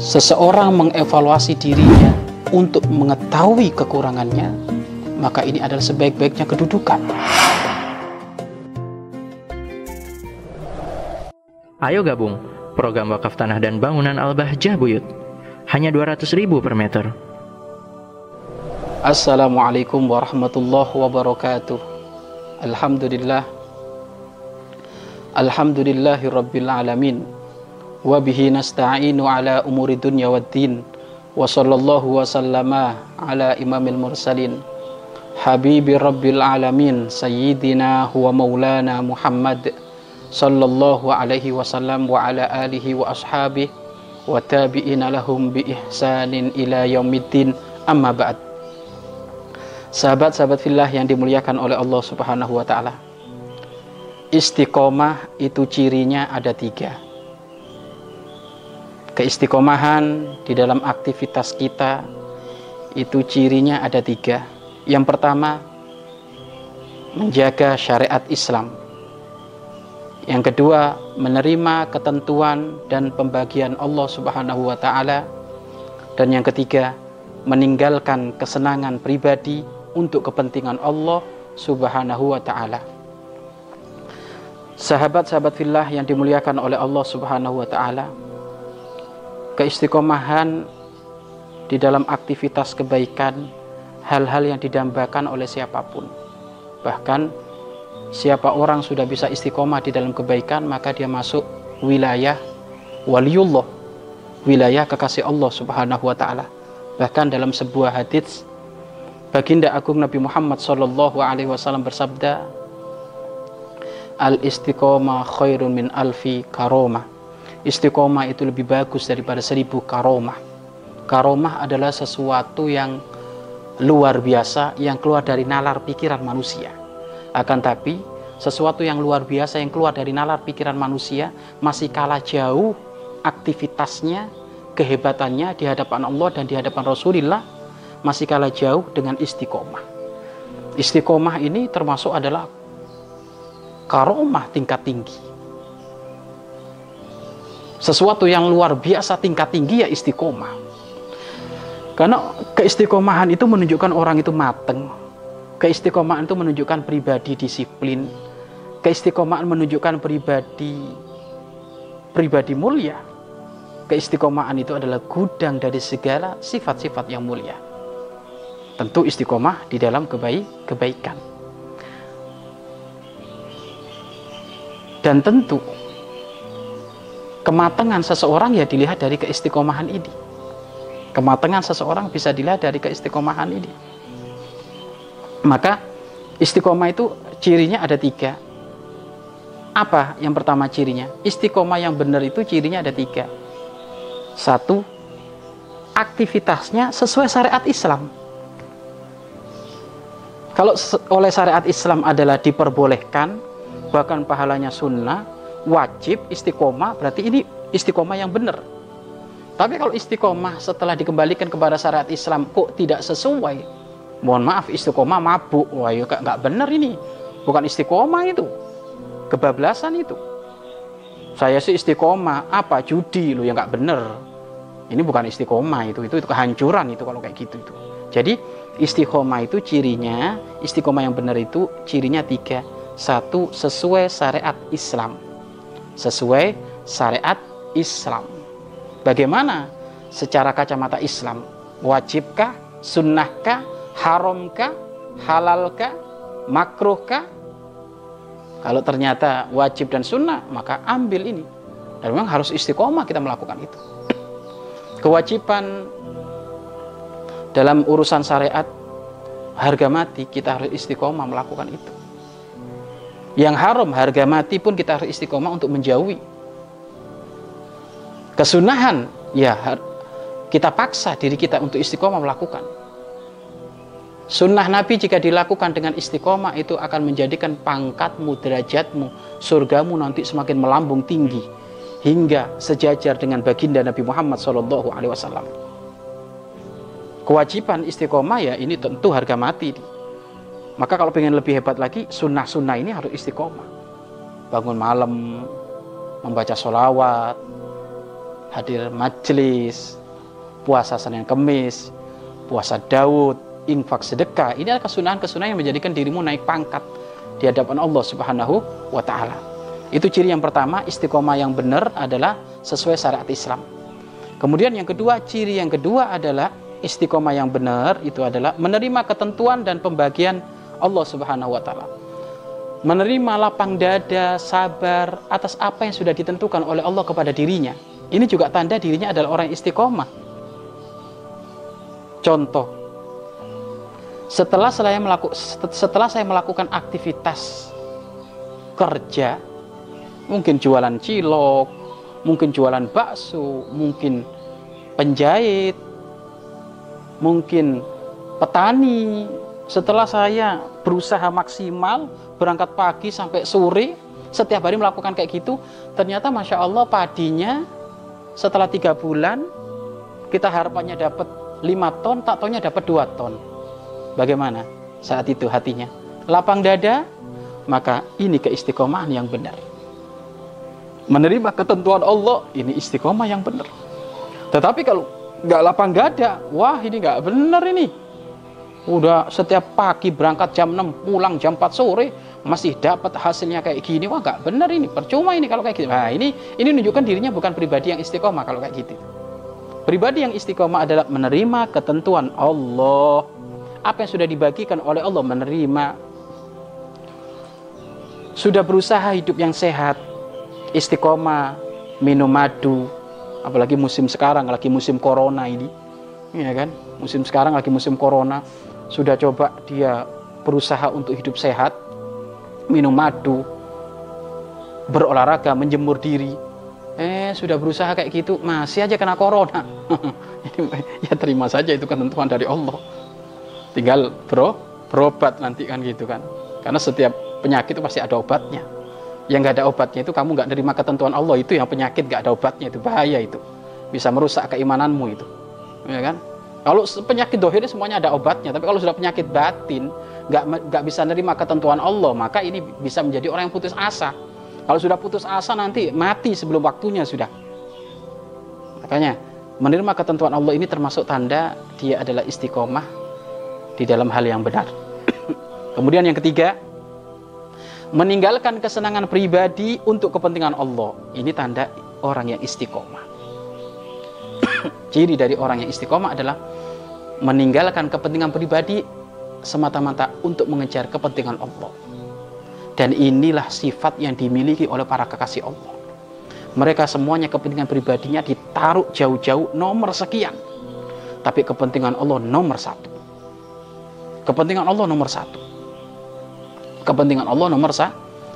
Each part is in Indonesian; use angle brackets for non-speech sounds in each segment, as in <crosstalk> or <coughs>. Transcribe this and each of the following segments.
seseorang mengevaluasi dirinya untuk mengetahui kekurangannya, maka ini adalah sebaik-baiknya kedudukan. Ayo gabung program wakaf tanah dan bangunan Al-Bahjah Buyut. Hanya 200 ribu per meter. Assalamualaikum warahmatullahi wabarakatuh. Alhamdulillah. Alhamdulillahi alamin. Umuri dunya waddin. Wa sallallahu wa sallama ala imamil mursalin. Habibi rabbil alamin. Sayyidina huwa maulana Muhammad. Sallallahu alaihi wasallam wa ala alihi wa ashabihi. Wa tabi'ina lahum bi ihsanin ila yaumiddin. Amma ba'd. Sahabat-sahabat fillah yang dimuliakan oleh Allah Subhanahu wa taala. Istiqomah itu cirinya ada tiga. Keistiqomahan di dalam aktivitas kita itu cirinya ada tiga. Yang pertama, menjaga syariat Islam. Yang kedua, menerima ketentuan dan pembagian Allah Subhanahu wa taala. Dan yang ketiga, meninggalkan kesenangan pribadi untuk kepentingan Allah Subhanahu wa taala. Sahabat-sahabat fillah yang dimuliakan oleh Allah Subhanahu wa taala, keistiqomahan di dalam aktivitas kebaikan hal-hal yang didambakan oleh siapa pun. Bahkan siapa orang sudah bisa istiqomah di dalam kebaikan maka dia masuk wilayah waliullah, wilayah kekasih Allah Subhanahu wa taala. Bahkan dalam sebuah hadis Baginda Agung Nabi Muhammad Sallallahu Alaihi Wasallam bersabda, Al istiqomah khairun min alfi karomah. Istiqomah itu lebih bagus daripada seribu karomah. Karomah adalah sesuatu yang luar biasa yang keluar dari nalar pikiran manusia. Akan tapi sesuatu yang luar biasa yang keluar dari nalar pikiran manusia masih kalah jauh aktivitasnya, kehebatannya di hadapan Allah dan di hadapan Rasulullah masih kalah jauh dengan istiqomah. Istiqomah ini termasuk adalah karomah tingkat tinggi. Sesuatu yang luar biasa tingkat tinggi ya istiqomah. Karena keistiqomahan itu menunjukkan orang itu mateng. Keistiqomahan itu menunjukkan pribadi disiplin. Keistiqomahan menunjukkan pribadi pribadi mulia. Keistiqomahan itu adalah gudang dari segala sifat-sifat yang mulia tentu istiqomah di dalam kebaik kebaikan dan tentu kematangan seseorang ya dilihat dari keistiqomahan ini. Kematangan seseorang bisa dilihat dari keistiqomahan ini. Maka istiqomah itu cirinya ada tiga. Apa yang pertama cirinya? Istiqomah yang benar itu cirinya ada tiga. Satu aktivitasnya sesuai syariat Islam. Kalau oleh syariat Islam adalah diperbolehkan, bahkan pahalanya sunnah, wajib istiqomah, berarti ini istiqomah yang benar. Tapi kalau istiqomah setelah dikembalikan kepada syariat Islam kok tidak sesuai, mohon maaf istiqomah mabuk, wah ya nggak benar ini, bukan istiqomah itu, kebablasan itu. Saya sih istiqomah, apa judi lo yang nggak benar. Ini bukan istiqomah itu, itu, itu kehancuran itu kalau kayak gitu itu. Jadi istiqomah itu cirinya, istiqomah yang benar itu cirinya tiga. Satu, sesuai syariat Islam. Sesuai syariat Islam. Bagaimana secara kacamata Islam? Wajibkah, sunnahkah, haramkah, halalkah, makruhkah? Kalau ternyata wajib dan sunnah, maka ambil ini. Dan memang harus istiqomah kita melakukan itu. Kewajiban dalam urusan syariat harga mati kita harus istiqomah melakukan itu yang haram harga mati pun kita harus istiqomah untuk menjauhi. Kesunahan ya kita paksa diri kita untuk istiqomah melakukan. Sunnah Nabi jika dilakukan dengan istiqomah itu akan menjadikan pangkatmu, derajatmu, surgamu nanti semakin melambung tinggi hingga sejajar dengan baginda Nabi Muhammad SAW kewajiban istiqomah ya ini tentu harga mati. Maka kalau pengen lebih hebat lagi, sunnah-sunnah ini harus istiqomah. Bangun malam, membaca sholawat, hadir majelis, puasa Senin Kemis, puasa Daud, infak sedekah. Ini adalah kesunahan-kesunahan yang menjadikan dirimu naik pangkat di hadapan Allah Subhanahu wa taala. Itu ciri yang pertama, istiqomah yang benar adalah sesuai syariat Islam. Kemudian yang kedua, ciri yang kedua adalah istiqomah yang benar itu adalah menerima ketentuan dan pembagian Allah Subhanahu wa taala. Menerima lapang dada, sabar atas apa yang sudah ditentukan oleh Allah kepada dirinya. Ini juga tanda dirinya adalah orang istiqomah. Contoh, setelah saya melakukan setelah saya melakukan aktivitas kerja, mungkin jualan cilok, mungkin jualan bakso, mungkin penjahit, mungkin petani. Setelah saya berusaha maksimal, berangkat pagi sampai sore, setiap hari melakukan kayak gitu, ternyata masya Allah padinya setelah tiga bulan kita harapannya dapat lima ton, tak tonya dapat dua ton. Bagaimana saat itu hatinya? Lapang dada, maka ini keistiqomahan yang benar. Menerima ketentuan Allah, ini istiqomah yang benar. Tetapi kalau nggak lapang dada, wah ini nggak benar ini. Udah setiap pagi berangkat jam 6, pulang jam 4 sore, masih dapat hasilnya kayak gini, wah nggak benar ini, percuma ini kalau kayak gitu. Nah ini ini menunjukkan dirinya bukan pribadi yang istiqomah kalau kayak gitu. Pribadi yang istiqomah adalah menerima ketentuan Allah. Apa yang sudah dibagikan oleh Allah menerima. Sudah berusaha hidup yang sehat, istiqomah, minum madu, apalagi musim sekarang lagi musim corona ini ya kan? Musim sekarang lagi musim corona. Sudah coba dia berusaha untuk hidup sehat minum madu berolahraga menjemur diri. Eh sudah berusaha kayak gitu masih aja kena corona. <laughs> Ya terima saja itu ketentuan dari Allah. Tinggal bro berobat nanti kan gitu kan. Karena setiap penyakit itu pasti ada obatnya. Yang nggak ada obatnya itu kamu nggak nerima ketentuan Allah. Itu yang penyakit nggak ada obatnya. Itu bahaya itu. Bisa merusak keimananmu itu ya kan kalau penyakit dohir semuanya ada obatnya tapi kalau sudah penyakit batin nggak nggak bisa nerima ketentuan Allah maka ini bisa menjadi orang yang putus asa kalau sudah putus asa nanti mati sebelum waktunya sudah makanya menerima ketentuan Allah ini termasuk tanda dia adalah istiqomah di dalam hal yang benar <coughs> kemudian yang ketiga meninggalkan kesenangan pribadi untuk kepentingan Allah. Ini tanda orang yang istiqomah. Ciri dari orang yang istiqomah adalah meninggalkan kepentingan pribadi semata-mata untuk mengejar kepentingan Allah. Dan inilah sifat yang dimiliki oleh para kekasih Allah. Mereka semuanya kepentingan pribadinya ditaruh jauh-jauh nomor sekian. Tapi kepentingan Allah nomor satu. Kepentingan Allah nomor satu kepentingan Allah nomor sa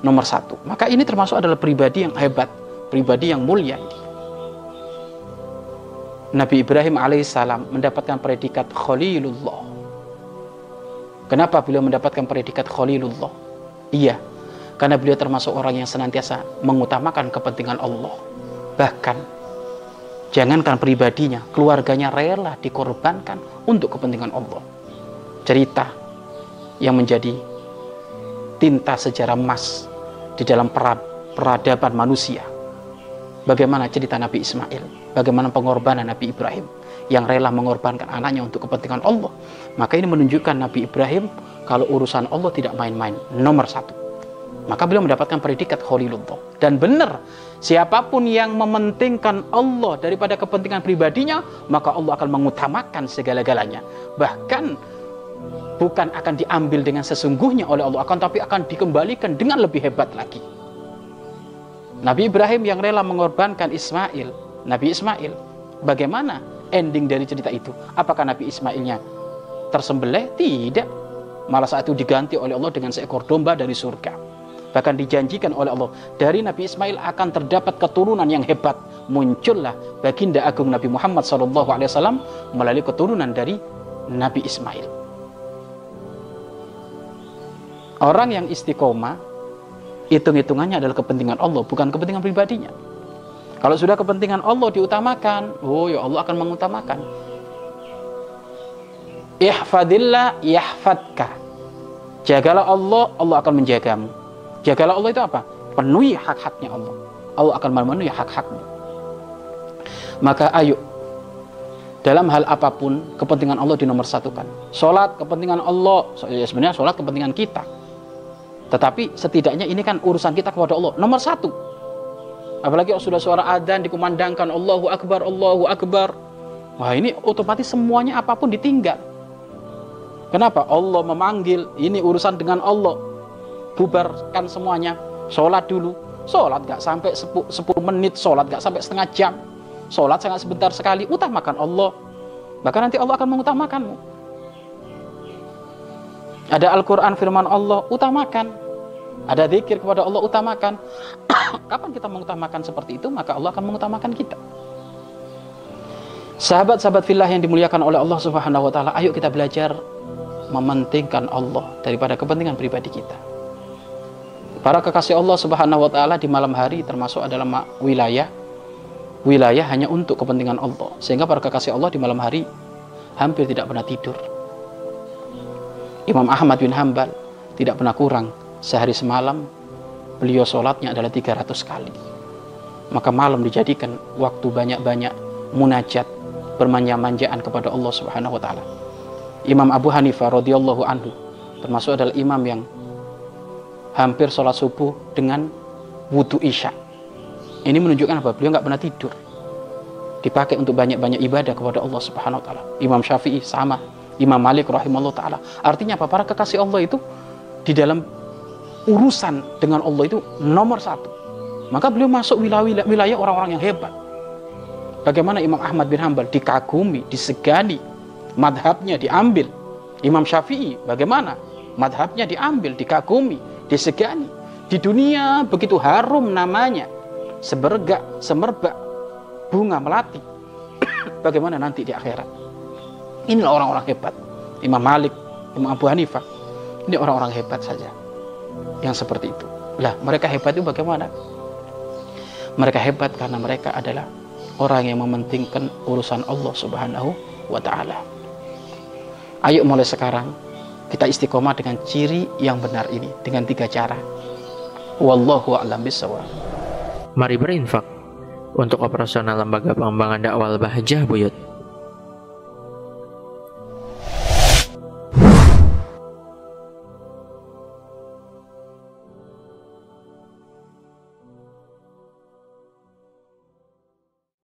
nomor satu. Maka ini termasuk adalah pribadi yang hebat, pribadi yang mulia. Nabi Ibrahim alaihissalam mendapatkan predikat Khalilullah. Kenapa beliau mendapatkan predikat Khalilullah? Iya, karena beliau termasuk orang yang senantiasa mengutamakan kepentingan Allah. Bahkan, jangankan pribadinya, keluarganya rela dikorbankan untuk kepentingan Allah. Cerita yang menjadi tinta sejarah emas di dalam peradaban manusia. Bagaimana cerita Nabi Ismail, bagaimana pengorbanan Nabi Ibrahim yang rela mengorbankan anaknya untuk kepentingan Allah. Maka ini menunjukkan Nabi Ibrahim kalau urusan Allah tidak main-main, nomor satu. Maka beliau mendapatkan predikat Khalilullah. Dan benar, siapa pun yang mementingkan Allah daripada kepentingan pribadinya, maka Allah akan mengutamakan segala-galanya. Bahkan bukan akan diambil dengan sesungguhnya oleh Allah akan tapi akan dikembalikan dengan lebih hebat lagi Nabi Ibrahim yang rela mengorbankan Ismail Nabi Ismail. Bagaimana ending dari cerita itu? Apakah Nabi Ismailnya tersembelih? Tidak. Malah saat itu diganti oleh Allah dengan seekor domba dari surga. Bahkan dijanjikan oleh Allah dari Nabi Ismail akan terdapat keturunan yang hebat. Muncullah baginda agung Nabi Muhammad SAW melalui keturunan dari Nabi Ismail. Orang yang istiqomah, hitung-hitungannya adalah kepentingan Allah, bukan kepentingan pribadinya. Kalau sudah kepentingan Allah diutamakan, oh ya Allah akan mengutamakan. Ihfadillah yahfadka. Jagalah Allah, Allah akan menjagamu. Jagalah Allah itu apa? Penuhi hak-haknya Allah. Allah akan memenuhi hak-hakmu. Maka ayo dalam hal apa pun kepentingan Allah dinomorsatukan. Sholat kepentingan Allah, ya sebenarnya sholat kepentingan kita. Tetapi setidaknya ini kan urusan kita kepada Allah nomor satu. Apalagi sudah suara adzan dikumandangkan Allahu Akbar, Allahu Akbar. Wah ini otomatis semuanya apa pun ditinggal. Kenapa? Allah memanggil, ini urusan dengan Allah. Bubarkan semuanya, sholat dulu. Sholat gak sampai 10 menit, sholat gak sampai setengah jam Sholat sangat sebentar sekali, utamakan Allah. Bahkan nanti Allah akan mengutamakanmu. Ada Al-Quran firman Allah, utamakan. Ada zikir kepada Allah, utamakan. <coughs> Kapan kita mengutamakan seperti itu, maka Allah akan mengutamakan kita. Sahabat-sahabat filah yang dimuliakan oleh Allah Subhanahu wa taala, ayo kita belajar mementingkan Allah daripada kepentingan pribadi kita. Para kekasih Allah Subhanahu wa taala di malam hari termasuk adalah wilayah wilayah hanya untuk kepentingan Allah. Sehingga para kekasih Allah di malam hari hampir tidak pernah tidur. Imam Ahmad bin Hambal tidak pernah kurang sehari semalam beliau sholatnya adalah 300 kali. Maka malam dijadikan waktu banyak-banyak munajat bermanja-manjaan kepada Allah Subhanahu wa taala. Imam Abu Hanifah radhiyallahu anhu termasuk adalah imam yang hampir sholat subuh dengan wudhu isya ini menunjukkan apa? Beliau nggak pernah tidur. Dipakai untuk banyak-banyak ibadah kepada Allah Subhanahu wa taala. Imam Syafi'i sama, Imam Malik rahimahullah taala. Artinya apa? Para kekasih Allah itu di dalam urusan dengan Allah itu nomor satu. Maka beliau masuk wilayah orang-orang yang hebat. Bagaimana Imam Ahmad bin Hambal dikagumi, disegani, madhabnya diambil. Imam Syafi'i bagaimana? Madhabnya diambil, dikagumi, disegani. Di dunia begitu harum namanya sebergak, semerbak bunga melati. <coughs> Bagaimana nanti di akhirat? Inilah orang-orang hebat. Imam Malik, Imam Abu Hanifah. Ini orang-orang hebat saja. Yang seperti itu. Lah, mereka hebat itu bagaimana? Mereka hebat karena mereka adalah orang yang mementingkan urusan Allah Subhanahu wa taala. Ayo mulai sekarang kita istiqomah dengan ciri yang benar ini dengan tiga cara. Wallahu a'lam bishawab. Mari berinfak untuk operasional lembaga pengembangan dakwah Bahjah Buyut.